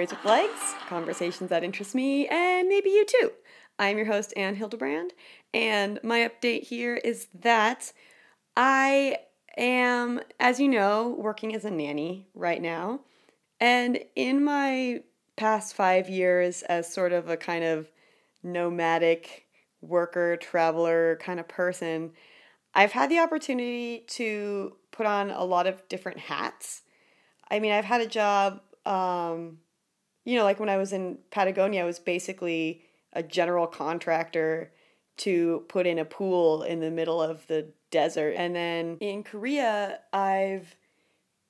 Stories with Legs, conversations that interest me and maybe you too. I'm your host, Anne Hildebrand, and my update here is that I am, as you know, working as a nanny right now. And in my past five years, as sort of a kind of nomadic worker, traveler kind of person, I've had the opportunity to put on a lot of different hats. I mean, I've had a job, um, you know, like when I was in Patagonia, I was basically a general contractor to put in a pool in the middle of the desert. And then in Korea, I've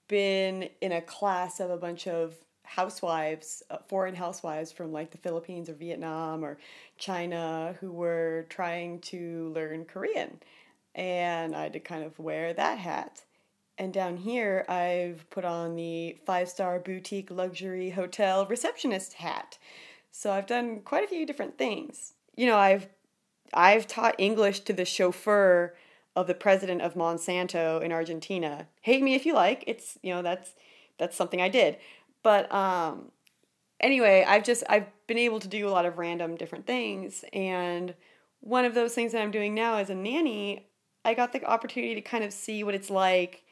been in a class of a bunch of housewives, uh, foreign housewives from like the Philippines or Vietnam or China who were trying to learn Korean. And I had to kind of wear that hat. And down here, I've put on the five star boutique luxury hotel receptionist hat. So I've done quite a few different things. You know, I've I've taught English to the chauffeur of the president of Monsanto in Argentina. Hate me if you like. It's you know that's that's something I did. But um, anyway, I've just I've been able to do a lot of random different things, and one of those things that I'm doing now as a nanny, I got the opportunity to kind of see what it's like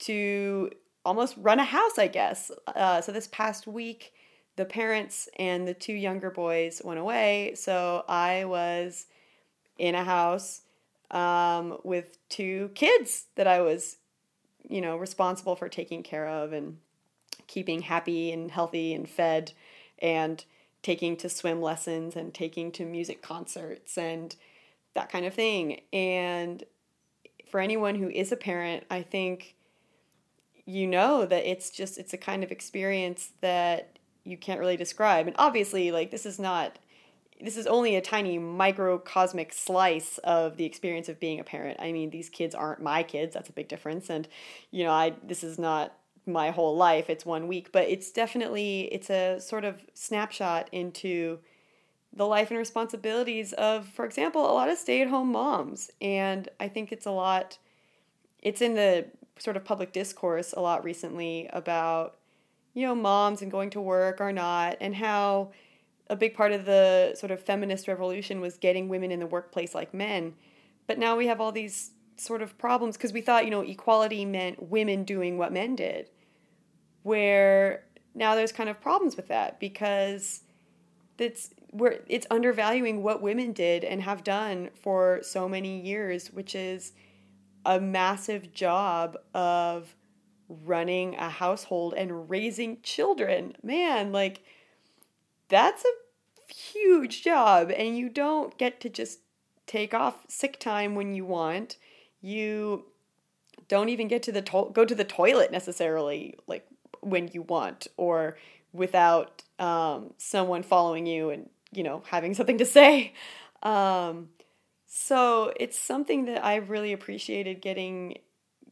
to almost run a house, I guess. Uh, so this past week, the parents and the two younger boys went away, so I was in a house um, with two kids that I was, you know, responsible for taking care of and keeping happy and healthy and fed and taking to swim lessons and taking to music concerts and that kind of thing. And for anyone who is a parent, I think you know that it's just it's a kind of experience that you can't really describe. And obviously, like this is not this is only a tiny microcosmic slice of the experience of being a parent. I mean, these kids aren't my kids. That's a big difference. And you know, I this is not my whole life. It's one week, but it's definitely it's a sort of snapshot into the life and responsibilities of, for example, a lot of stay-at-home moms. And I think it's a lot it's in the sort of public discourse a lot recently about you know moms and going to work or not and how a big part of the sort of feminist revolution was getting women in the workplace like men. But now we have all these sort of problems because we thought, you know, equality meant women doing what men did. Where now there's kind of problems with that because it's where it's undervaluing what women did and have done for so many years, which is a massive job of running a household and raising children. Man, like that's a huge job and you don't get to just take off sick time when you want. You don't even get to the to- go to the toilet necessarily like when you want or without um, someone following you and you know having something to say. Um, so it's something that I've really appreciated getting,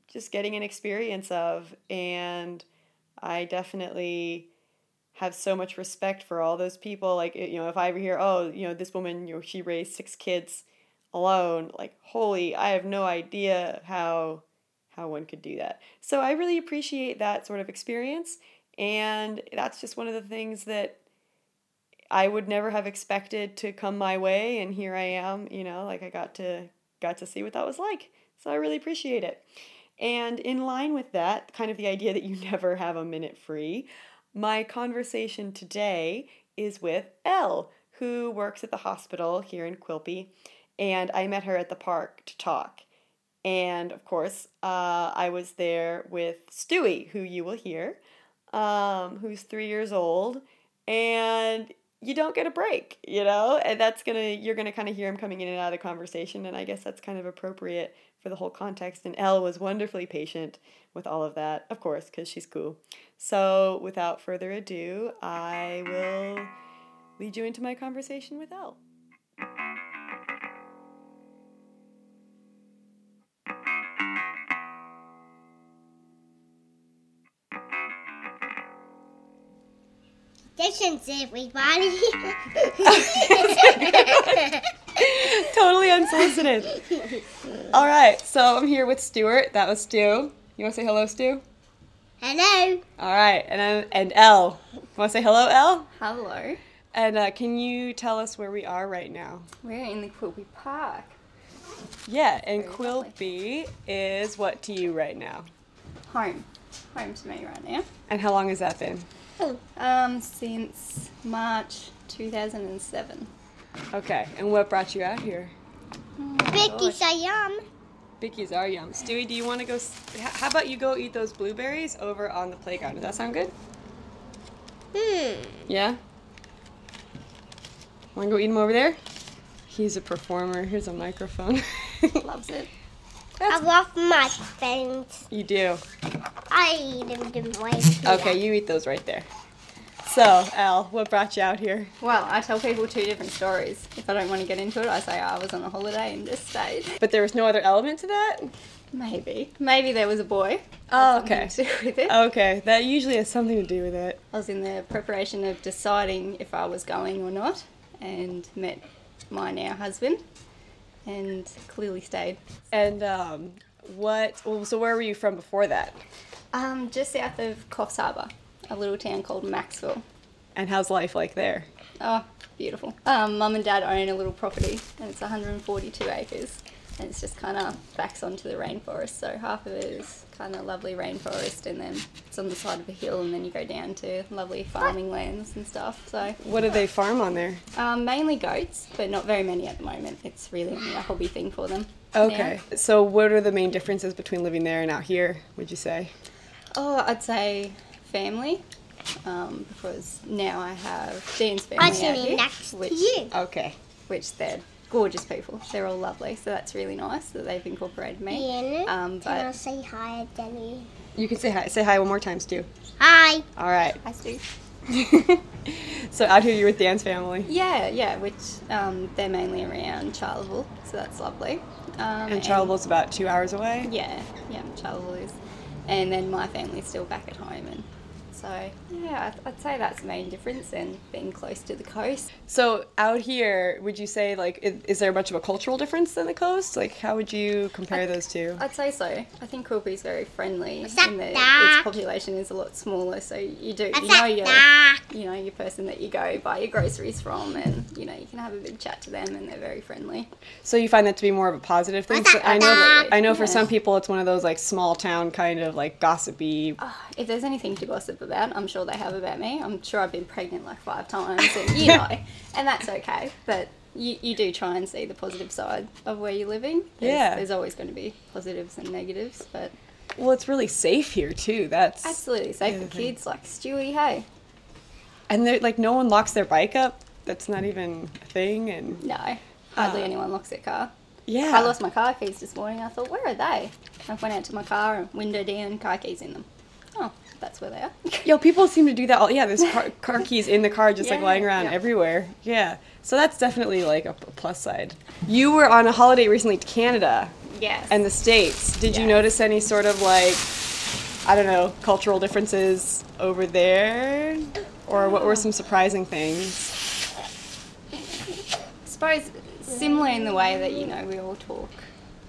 just getting an experience of, and I definitely have so much respect for all those people. Like, you know, if I ever hear, oh, you know, this woman, you know, she raised six kids alone, like, holy, I have no idea how how one could do that. So I really appreciate that sort of experience, and that's just one of the things that I would never have expected to come my way, and here I am. You know, like I got to got to see what that was like. So I really appreciate it. And in line with that, kind of the idea that you never have a minute free, my conversation today is with Elle, who works at the hospital here in Quilpie, and I met her at the park to talk. And of course, uh, I was there with Stewie, who you will hear, um, who's three years old, and you don't get a break, you know, and that's gonna you're gonna kind of hear him coming in and out of conversation, and I guess that's kind of appropriate for the whole context. And Elle was wonderfully patient with all of that, of course, because she's cool. So, without further ado, I will lead you into my conversation with Elle. Distance, everybody. totally unsolicited. All right, so I'm here with Stuart. That was Stu. You want to say hello, Stu? Hello. All right, and I'm and Elle. Want to say hello, Elle? Hello. And uh, can you tell us where we are right now? We're in the Quilpie Park. Yeah, and Very Quilpie is what to you right now? Home. Home to me right now. And how long has that been? Um, since March 2007. Okay, and what brought you out here? Vicky Sayam. Bickies are yum. Stewie, do you want to go? s- h- How about you go eat those blueberries over on the playground? Does that sound good? Hmm. Yeah? Want to go eat them over there? He's a performer. Here's a microphone. Loves it. I love my friends. you do. I eat them the way here. Okay, you eat those right there. So, Al, what brought you out here? Well, I tell people two different stories. If I don't want to get into it, I say I was on a holiday and just stayed. But there was no other element to that? Maybe. Maybe there was a boy. Oh, okay. to do with it. Okay, that usually has something to do with it. I was in the preparation of deciding if I was going or not and met my now husband and clearly stayed. And um, what? Well, so where were you from before that? Um, just south of Coffs Harbour, a little town called Macksville. And how's life like there? Oh, beautiful. Um, Mum and Dad own a little property and it's 142 acres and it's just kind of backs onto the rainforest. So half of it is kind of lovely rainforest and then it's on the side of a hill and then you go down to lovely farming lands and stuff. So What do they farm on there? um, mainly goats, but not very many at the moment. It's really only a hobby thing for them. now. Okay. So, what are the main differences between living there and out here, would you say? Oh, I'd say family. Um, because now I have Dean's family I'm out sitting here, next to which you. Okay. which they're gorgeous people. They're all lovely, so that's really nice that they've incorporated me. Ian, Um, can I say hi, Jenny? You can say hi. Say hi one more time, Stu. Hi. All right. I do. so, out here you're with Dan's family. Yeah, yeah. Which um, they're mainly around Charleville, so that's lovely. Um, And Charleville's about two hours away. Yeah, yeah. Charleville is, and then my family's still back at home, and so yeah, I'd, I'd say that's the main difference, in being close to the coast. So, out here, would you say, like, is, is there much of a cultural difference than the coast? Like, how would you compare those two? I'd say so. I think Quilpie's very friendly, and that dark? its population is a lot smaller. So you do, you know, your, you know, your person that you go buy your groceries from, and you know, you can have a big chat to them, and they're very friendly. So, you find that to be more of a positive thing? So I know, dark? I know for Yeah. some people it's one of those, like, small town kind of, like, gossipy. Oh, if there's anything to gossip about, I'm sure they have about me. I'm sure I've been pregnant like five times, and you know, and that's okay. But you, you do try and see the positive side of where you're living. There's, Yeah. there's always going to be positives and negatives, but Well, it's really safe here, too. That's. absolutely safe Yeah, for kids like Stewie. Hey, And, they're like, no one locks their bike up. That's not even a thing. And, no, hardly Uh, anyone locks their car. yeah. I lost my car keys this morning. I thought, where are they? I went out to my car and window down, car keys in them. Oh, that's where they are. Yo, people seem to do that all. Yeah, there's car, car keys in the car just like lying around yeah. everywhere. Yeah. So that's definitely like a plus side. You were on a holiday recently to Canada yes. and the States. Did you notice any sort of like, I don't know, cultural differences over there? Or what were some surprising things? I suppose similar in the way that you know we all talk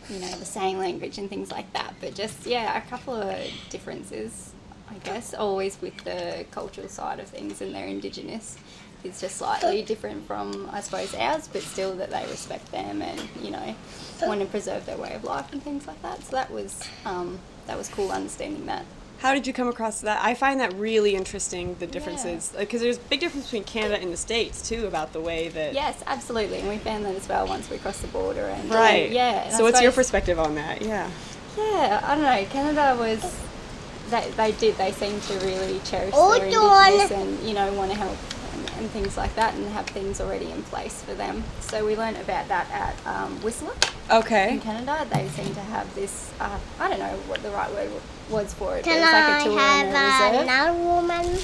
you know the same language and things like that but just yeah a couple of differences i guess always with the cultural side of things and they're indigenous it's just slightly different from i suppose ours but still that they respect them and you know want to preserve their way of life and things like that so that was um, that was cool understanding that How did you come across that? I find that really interesting, the differences. Because there's a big difference between Canada and the States, too, about the way that. yes absolutely and we found that as well once we crossed the border and Right. yeah and So I what's your perspective on that? Yeah. Yeah, I don't know. Canada was. They, they did. They seem to really cherish Hold their on. indigenous and you know want to help and, and things like that and have things already in place for them. So we learned about that at um, Whistler Okay. in Canada. They seem to have this. Uh, I don't know what the right word was for it. but Can it's like I a tour and a have uh, reserve. another woman?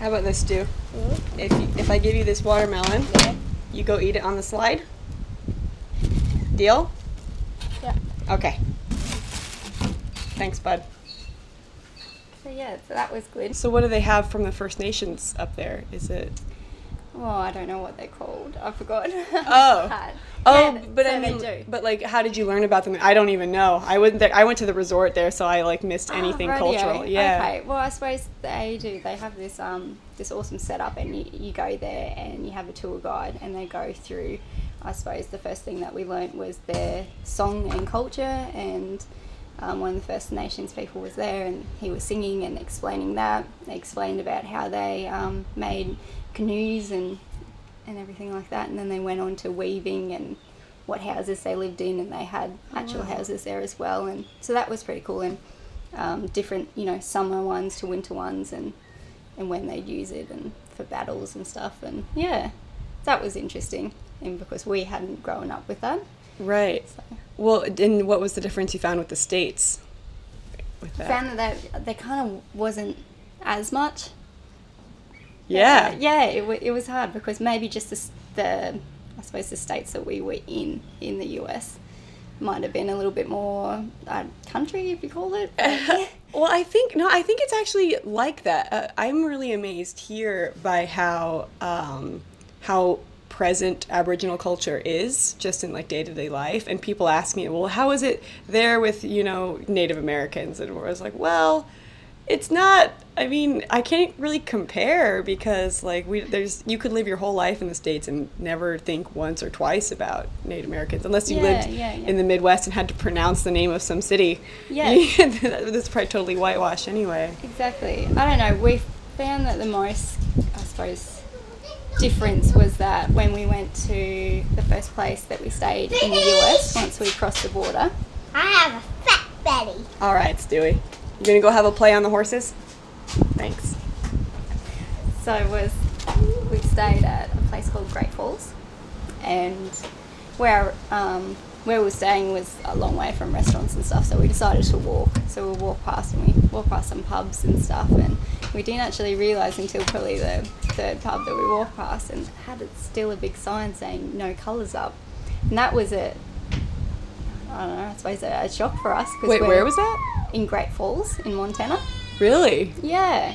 How about this, Stu? If you, if I give you this watermelon, you go eat it on the slide. Deal? Yeah. Okay. Thanks, bud. Yeah, so that was good. So what do they have from the First Nations up there? Is it Oh, I don't know what they're called. I forgot. Oh. Oh, Yeah, but so I mean, but like, how did you learn about them? I don't even know. I went there. I went to the resort there, so I like missed Oh, anything radio. cultural. Yeah. Okay. Well, I suppose they do. They have this um this awesome setup, and you, you go there and you have a tour guide, and they go through. I suppose the first thing that we learnt was their song and culture, and um, one of the First Nations people was there, and he was singing and explaining that. They explained about how they um, made canoes and and everything like that, and then they went on to weaving and what houses they lived in, and they had actual houses there as well, and so that was pretty cool. And um, different, you know, summer ones to winter ones, and and when they'd use it, and for battles and stuff, and yeah, that was interesting. And because we hadn't grown up with that, Right. so Well, and what was the difference you found with the states? With that. found that there, there kind of wasn't as much. yeah. Uh, yeah, it, wa it was hard because maybe just the, the, I suppose the states that we were in in the US might have been a little bit more uh, country, if you call it. but- Well, I think no, I think it's actually like that. Uh, I'm really amazed here by how um, how present Aboriginal culture is just in like day to day life. And people ask me, well, how is it there with you know Native Americans? And I was like, well, it's not. I mean, I can't really compare because like we there's you could live your whole life in the states and never think once or twice about Native Americans unless you Yeah, lived yeah, yeah. in the Midwest and had to pronounce the name of some city. Yeah. that's probably totally whitewashed anyway. Exactly. I don't know. We found that the most, I suppose, difference was that when we went to the first place that we stayed in the US, once we crossed the border, I have a fat belly. All right, Stewie, you gonna go have a play on the horses? Thanks. so it was we stayed at a place called Great Falls, and where um, where we were staying was a long way from restaurants and stuff. So we decided to walk. So we walked past and we walked past some pubs and stuff, and we didn't actually realise until probably the third pub that we walked past and had it still a big sign saying no colours up, and that was it. I don't know. I suppose a, a shock for us. 'cause Wait, where was that? In Great Falls in Montana. Really? Yeah.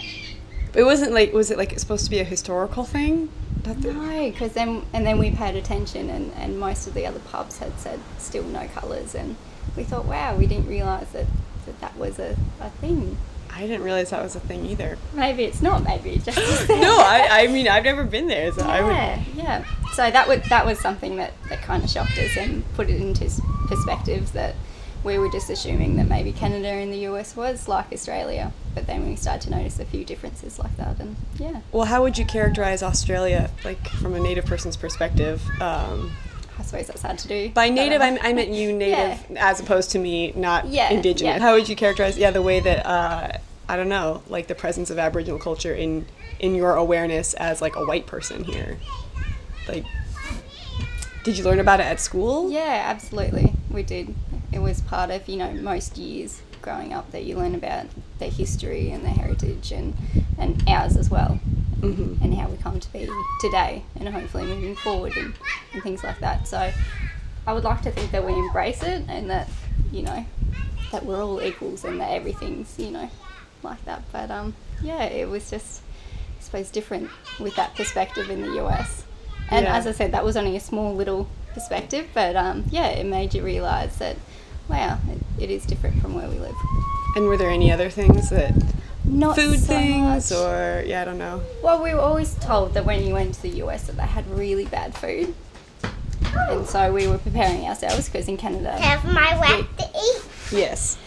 It wasn't like was it like it's supposed to be a historical thing? That No, because then and then we paid attention, and, and most of the other pubs had said still no colours, and we thought, wow, we didn't realise that, that that was a, a thing. I didn't realize that was a thing either. Maybe it's not. Maybe it just no, I, I mean I've never been there, so I would. yeah, yeah. So that was that was something that, that kind of shocked us and put it into perspective that we were just assuming that maybe Canada and the US was like Australia, but then we started to notice a few differences like that, and yeah, Well, how would you characterize Australia, like from a native person's perspective? Um, I suppose that's hard to do. by native, um, I, I meant you native, as opposed to me not Yeah, indigenous. yeah. How would you characterize, yeah, the way that uh, I don't know, like the presence of Aboriginal culture in in your awareness as like a white person here? Like, did you learn about it at school? Yeah, absolutely. We did. It was part of, you know, most years growing up that you learn about their history and their heritage and, and ours as well. Mhm. And how we come to be today and hopefully moving forward and, and things like that. So I would like to think that we embrace it and that, you know, that we're all equals and that everything's, you know, like that. But um, yeah, it was just, I suppose, different with that perspective in the US. And Yeah. as I said, that was only a small little perspective, but um, yeah, it made you realise that, wow, it, it is different from where we live. And were there any other things that Not food so things much. or yeah, I don't know. Well, we were always told that when you went to the US that they had really bad food. And so we were preparing ourselves because in Canada Have my wet to eat. Yes.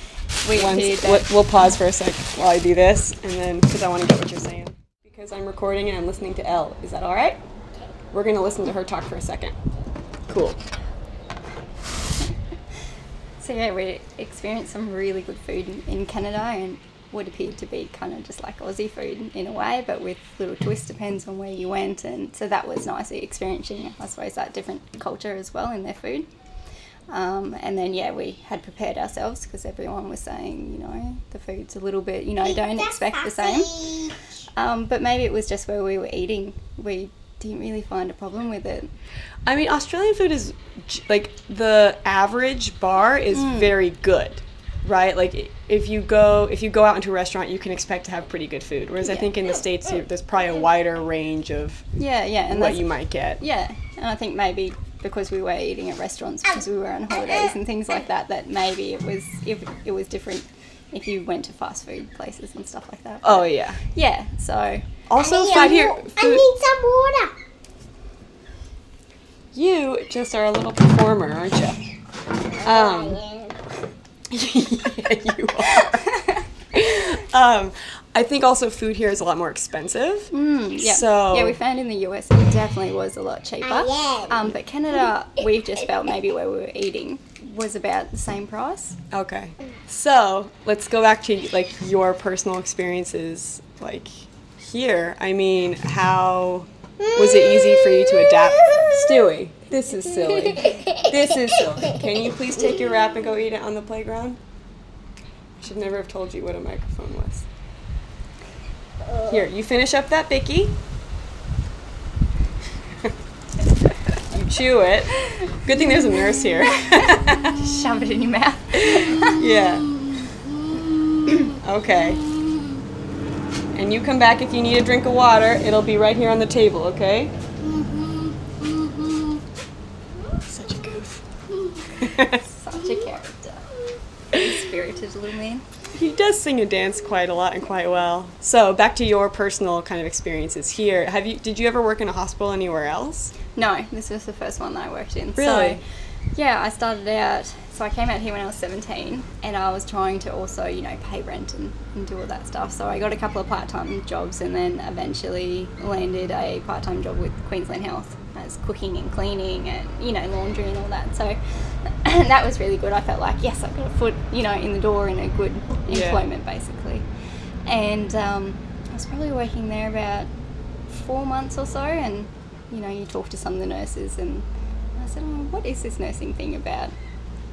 we Once, did we'll, that. we'll pause for a sec while I do this, and then because I want to get what you're saying. Because I'm recording and I'm listening to Elle. Is that all right? We're gonna listen to her talk for a second. Cool. So yeah, we experienced some really good food in, in Canada and what appeared to be kind of just like Aussie food in a way, but with little twists depends on where you went, and so that was nice experiencing, I suppose, that different culture as well in their food. Um, and then yeah, we had prepared ourselves because everyone was saying, you know, the food's a little bit, you know, don't expect the same. Um, but maybe it was just where we were eating. We didn't really find a problem with it. I mean, Australian food is like the average bar is mm. very good. right? Like if you go if you go out into a restaurant, you can expect to have pretty good food. Whereas I think in the states, there's probably a wider range of Yeah, yeah, and what you might get. yeah, and I think maybe because we were eating at restaurants because we were on holidays and things like that, that maybe it was if it was different if you went to fast food places and stuff like that. Oh yeah. yeah, so Also, I five need, here. a- I Food, need some water. you just are a little performer, aren't you? Um, yeah, you are. um, I think also food here is a lot more expensive. Mm, yeah. So- yeah, we found in the US it definitely was a lot cheaper. Um, but Canada, we just felt maybe where we were eating was about the same price. Okay. So let's go back to like your personal experiences, like here. I mean, how was it easy for you to adapt? Stewie, this is silly. This is silly. Can you please take your wrap and go eat it on the playground? I should never have told you what a microphone was. Here, you finish up that Bicky. you chew it. Good thing there's a nurse here. Shove it in your mouth. Yeah. okay. And you come back if you need a drink of water. It'll be right here on the table, okay? Such a goof. Such a character. Very spirited little man. he does sing and dance quite a lot and quite well. So back to your personal kind of experiences here. Have you? Did you ever work in a hospital anywhere else? No, this was the first one that I worked in. Really? So, yeah, I started out. So I came out here when I was 17, and I was trying to also, you know, pay rent and, and do all that stuff. So I got a couple of part-time jobs, and then eventually landed a part-time job with Queensland Health as cooking and cleaning and you know laundry and all that. So that was really good. I felt like yes, I've got a foot, you know, in the door in a good Yeah. employment basically. And um, I was probably working there about four months or so, and you know, you talk to some of the nurses, and I said, "Oh, what is this nursing thing about?"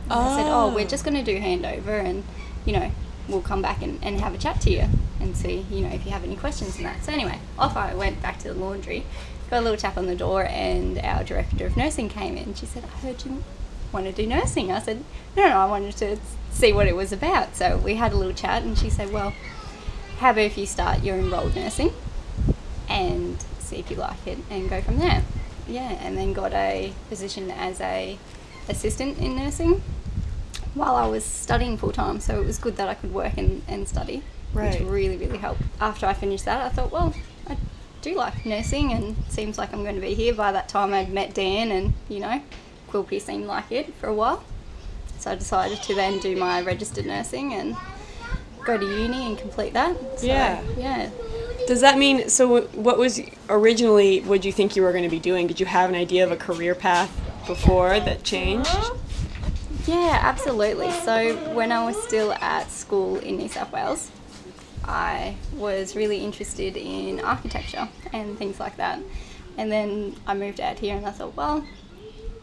And I said, "Oh, we're just ah. going to do handover, and you know, we'll come back and, and have a chat to you and see, you know, if you have any questions and that." So anyway, off I went back to the laundry, got a little tap on the door, and our director of nursing came in. She said, "I heard you want to do nursing." I said, "No, no, I wanted to see what it was about." So we had a little chat, and she said, "Well." how about if you start your enrolled nursing and see if you like it and go from there yeah and then got a position as a assistant in nursing while i was studying full-time so it was good that i could work and, and study Right. which really really helped after i finished that i thought well i do like nursing and seems like i'm going to be here by that time i'd met dan and you know quilpie seemed like it for a while so i decided to then do my registered nursing and go to uni and complete that. So, Yeah. Yeah. Does that mean so? What was originally? What you think you were going to be doing? Did you have an idea of a career path before that changed? Yeah, absolutely. So when I was still at school in New South Wales, I was really interested in architecture and things like that. And then I moved out here and I thought, well,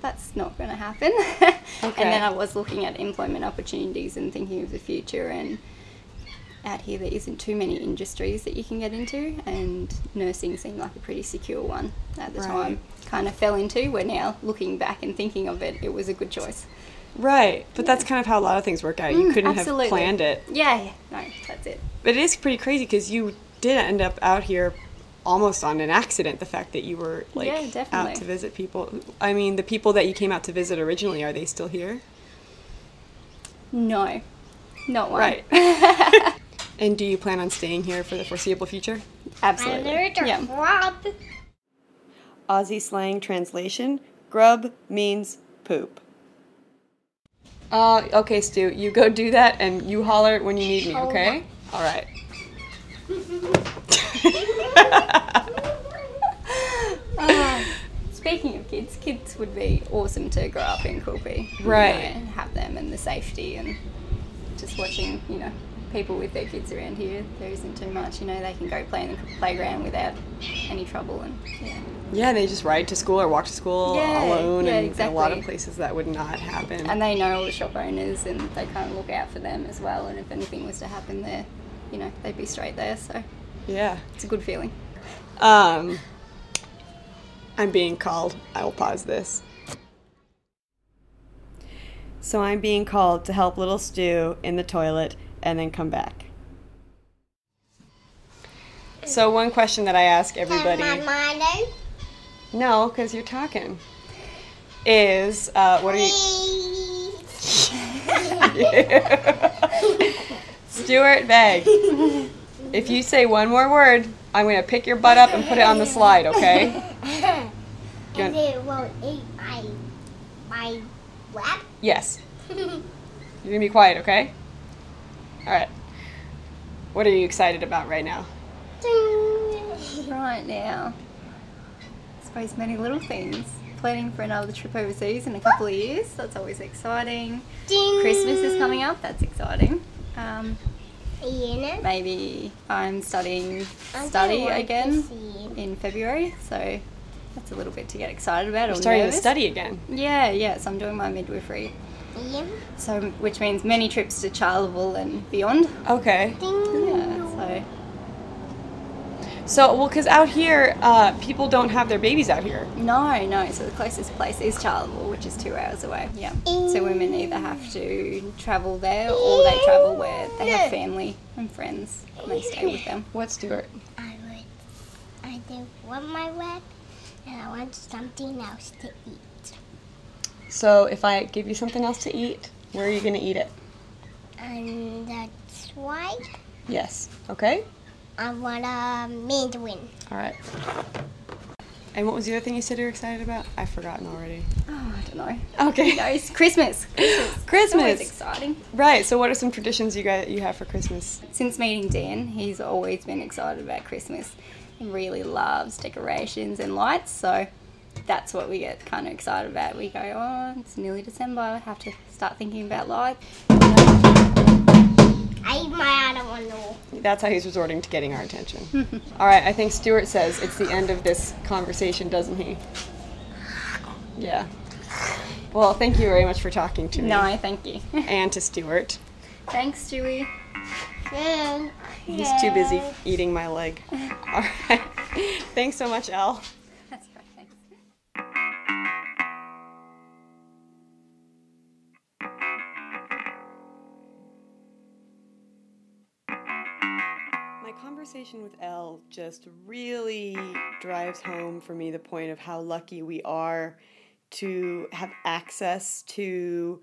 that's not going to happen. Okay. And then I was looking at employment opportunities and thinking of the future and out here there isn't too many industries that you can get into and nursing seemed like a pretty secure one at the Right. time. Kind of fell into where now looking back and thinking of it, it was a good choice. Right, but that's kind of how a lot of things work out. You Mm, couldn't absolutely. have planned it. Yeah, yeah, no, that's it. But it is pretty crazy because you did end up out here almost on an accident. The fact that you were like Yeah, out to visit people. I mean, the people that you came out to visit originally are they still here? No, not one. Right. and do you plan on staying here for the foreseeable future? Absolutely. Yeah. Rob. Aussie slang translation: grub means poop. Uh, okay, Stu, you go do that, and you holler when you need me. Okay? All right. Uh, speaking of kids, kids would be awesome to grow up in Quilpie. you know, Right. and have them and the safety and just watching, you know, people with their kids around here. There isn't too much, you know, they can go play in the playground without any trouble and yeah. Yeah, they just ride to school or walk to school Yeah, alone, yeah, and in a lot of places that would not happen. And they know all the shop owners and they kind of look out for them as well. And if anything was to happen there, you know, they'd be straight there. So yeah. it's a good feeling. Um, I'm being called. I will pause this. so I'm being called to help little Stu in the toilet and then come back. So, one question that I ask everybody. And my mother. No, because you're talking. Is uh, what are you? Stuart Bay. If you say one more word, I'm gonna pick your butt up and put it on the slide. Okay? and it won't eat my my lap. Yes. You're gonna be quiet. Okay? All right. What are you excited about right now? Right now, I suppose many little things. Planning for another trip overseas in a couple of years. That's always exciting. Ding. Christmas is coming up. That's exciting. Um, Ian. maybe I'm studying I study again in February, so that's a little bit to get excited about. You're or starting to study again. Yeah, yeah. So I'm doing my midwifery, Ian. so which means many trips to Charleville and beyond. Okay. Ding. Yeah, so So, well, because out here, uh, people don't have their babies out here. no, no. So the closest place is Charleville, which is two hours away. Yeah. So women either have to travel there or they travel where they have family and friends and they stay with them. What, Stuart? I would. I do want my wet, and I want something else to eat. So, if I give you something else to eat, where are you gonna eat it? And that's why Yes. Okay. I want a um, Mandarin. All right. And what was the other thing you said you were excited about? I've forgotten already. Oh, I don't know. Okay. No, it's Christmas. Christmas. It's always Christmas. exciting. Right. So, what are some traditions you guys you have for Christmas? Since meeting Dan, he's always been excited about Christmas. He really loves decorations and lights, so that's what we get kind of excited about. We go, oh, it's nearly December. I have to start thinking about lights. I eat my other one though. That's how he's resorting to getting our attention. All right. I think Stuart says it's the end of this conversation, doesn't he? Yeah. Well, thank you very much for talking to me No, I thank you. and to Stuart. Thanks, Stewie. Thank He's too busy eating my leg. All right. Thanks so much, Elle. Conversation with Elle just really drives home for me the point of how lucky we are to have access to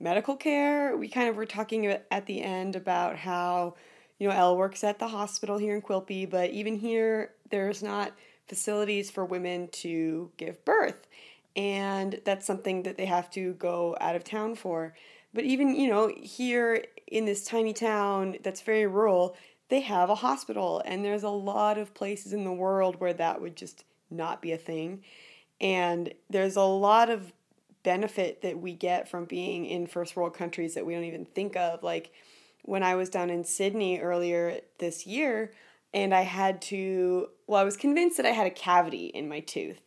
medical care. We kind of were talking at the end about how, you know, Elle works at the hospital here in Quilpie, but even here, there's not facilities for women to give birth. And that's something that they have to go out of town for. But even, you know, here in this tiny town that's very rural, they have a hospital. And there's a lot of places in the world where that would just not be a thing. And there's a lot of benefit that we get from being in first world countries that we don't even think of. Like when I was down in Sydney earlier this year, and I had to, well, I was convinced that I had a cavity in my tooth.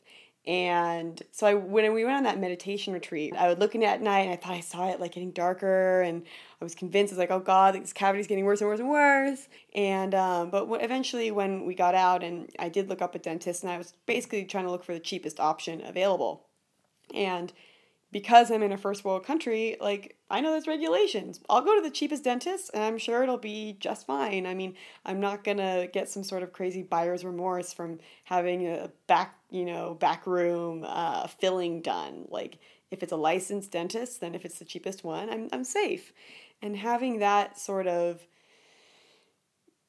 And so I when we went on that meditation retreat, I was looking at night and I thought I saw it like getting darker, and I was convinced I was like, oh God, this cavity's getting worse and worse and worse. And um, but eventually, when we got out, and I did look up a dentist, and I was basically trying to look for the cheapest option available. And because I'm in a first world country, like I know there's regulations. I'll go to the cheapest dentist and I'm sure it'll be just fine. I mean, I'm not gonna get some sort of crazy buyer's remorse from having a back, you know, back room uh, filling done. Like if it's a licensed dentist, then if it's the cheapest one, I'm I'm safe. And having that sort of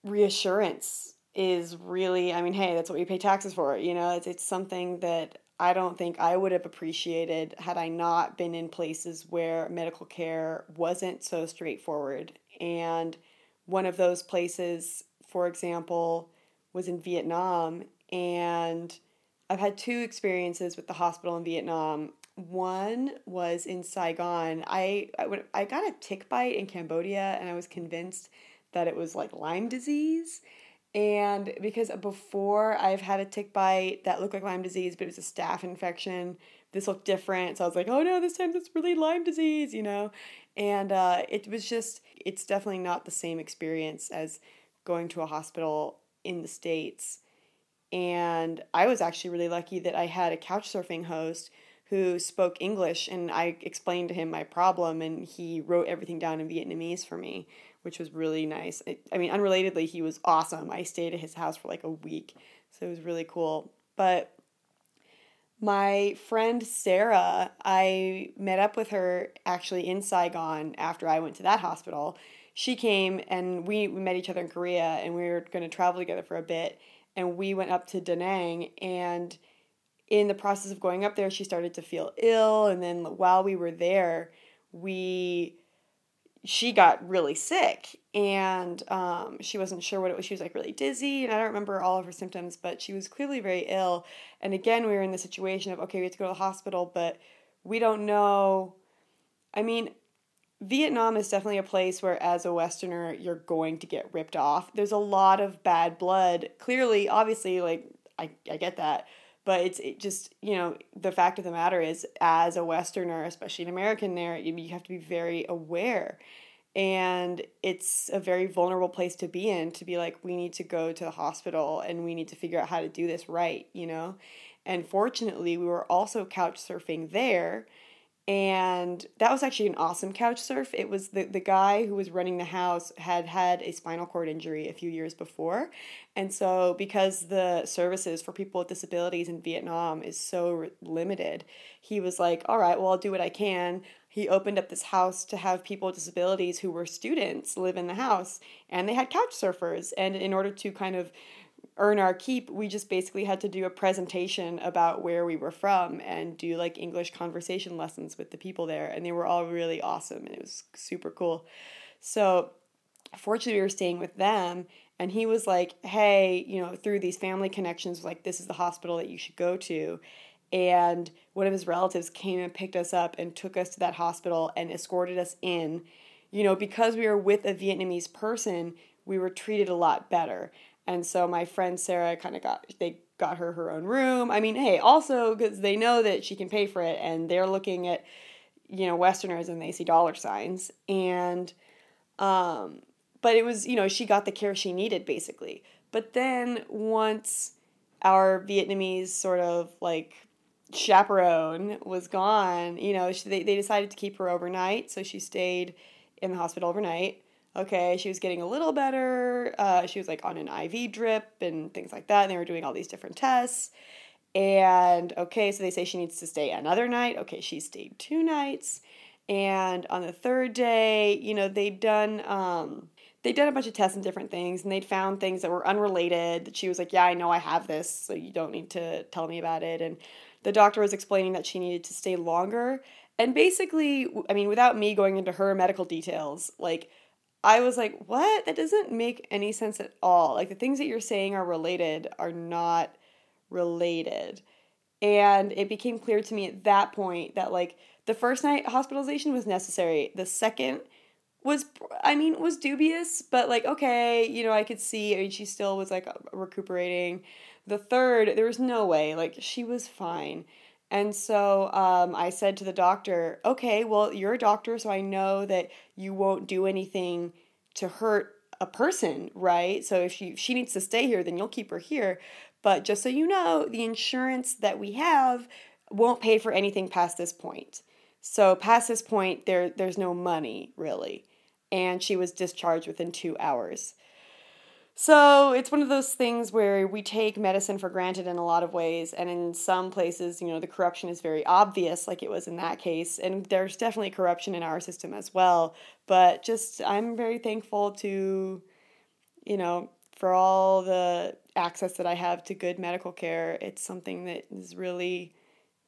reassurance is really i mean hey that's what we pay taxes for you know it's, it's something that i don't think i would have appreciated had i not been in places where medical care wasn't so straightforward. And one of those places for example was in vietnam. And i've had two experiences with the hospital in vietnam. One was in saigon. I i, I got a tick bite in cambodia and i was convinced that it was like lyme disease and because before I've had a tick bite that looked like Lyme disease, but it was a staph infection, this looked different. So I was like, oh no, this time it's really Lyme disease, you know? And uh, it was just, it's definitely not the same experience as going to a hospital in the States. And I was actually really lucky that I had a couch surfing host who spoke English, and I explained to him my problem, and he wrote everything down in Vietnamese for me, which was really nice. I, mean, unrelatedly, he was awesome. I stayed at his house for like a week, so it was really cool. But my friend Sarah, I met up with her actually in Saigon after I went to that hospital. She came and we, we met each other in Korea and we were going to travel together for a bit. And we went up to Da Nang and in the process of going up there, she started to feel ill. And then while we were there, we she got really sick and um, she wasn't sure what it was. She was like really dizzy, and I don't remember all of her symptoms, but she was clearly very ill. And again, we were in the situation of okay, we have to go to the hospital, but we don't know. I mean, Vietnam is definitely a place where, as a Westerner, you're going to get ripped off. There's a lot of bad blood. Clearly, obviously, like, I, I get that but it's it just you know the fact of the matter is as a westerner especially an american there you, you have to be very aware. And it's a very vulnerable place to be in to be like we need to go to the hospital and we need to figure out how to do this right you know? And fortunately we were also couch surfing there and that was actually an awesome couch surf. It was the, the guy who was running the house had had a spinal cord injury a few years before. And so, because the services for people with disabilities in Vietnam is so limited, he was like, All right, well, I'll do what I can. He opened up this house to have people with disabilities who were students live in the house, and they had couch surfers. And in order to kind of earn our keep, we just basically had to do a presentation about where we were from and do like English conversation lessons with the people there. And they were all really awesome and it was super cool. So, fortunately, we were staying with them. And he was like, hey, you know, through these family connections, like, this is the hospital that you should go to. And one of his relatives came and picked us up and took us to that hospital and escorted us in. You know, because we were with a Vietnamese person, we were treated a lot better. And so my friend Sarah kind of got they got her her own room. I mean, hey, also because they know that she can pay for it, and they're looking at you know Westerners and they see dollar signs, and um, but it was you know she got the care she needed basically. But then once our Vietnamese sort of like chaperone was gone, you know, she, they, they decided to keep her overnight. So she stayed in the hospital overnight okay, she was getting a little better. Uh, she was like on an IV drip and things like that. And they were doing all these different tests. And okay, so they say she needs to stay another night. Okay, she stayed two nights. And on the third day, you know, they'd done um, they'd done a bunch of tests and different things, and they'd found things that were unrelated. That she was like, "Yeah, I know I have this, so you don't need to tell me about it." And the doctor was explaining that she needed to stay longer. And basically, I mean, without me going into her medical details, like I was like, what? That doesn't make any sense at all. Like the things that you're saying are related are not related. And it became clear to me at that point that like the first night hospitalization was necessary. The second was I mean was dubious, but like okay, you know, I could see I mean she still was like recuperating. The third, there was no way. Like she was fine. And so um, I said to the doctor, okay, well, you're a doctor, so I know that you won't do anything to hurt a person, right? So if she, if she needs to stay here, then you'll keep her here. But just so you know, the insurance that we have won't pay for anything past this point. So past this point, there there's no money really. And she was discharged within two hours. So it's one of those things where we take medicine for granted in a lot of ways, and in some places, you know, the corruption is very obvious, like it was in that case, and there's definitely corruption in our system as well. But just, I'm very thankful to, you know, for all the access that I have to good medical care. It's something that is really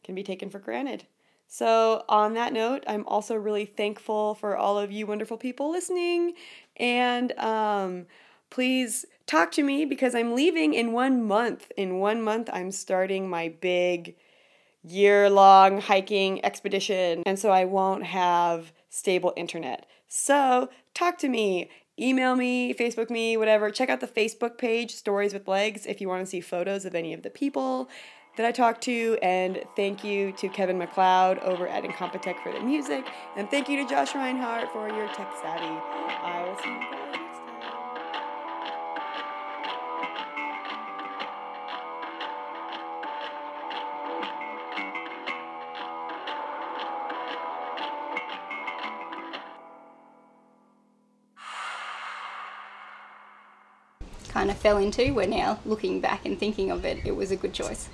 can be taken for granted. So, on that note, I'm also really thankful for all of you wonderful people listening, and um, please talk to me because I'm leaving in one month. In one month, I'm starting my big year long hiking expedition, and so I won't have stable internet. So, talk to me. Email me, Facebook me, whatever. Check out the Facebook page, Stories with Legs, if you want to see photos of any of the people that I talked to. And thank you to Kevin MacLeod over at Incompetech for the music. And thank you to Josh Reinhardt for your tech savvy. I will see you guys. Kind of fell into, we're now looking back and thinking of it, it was a good choice.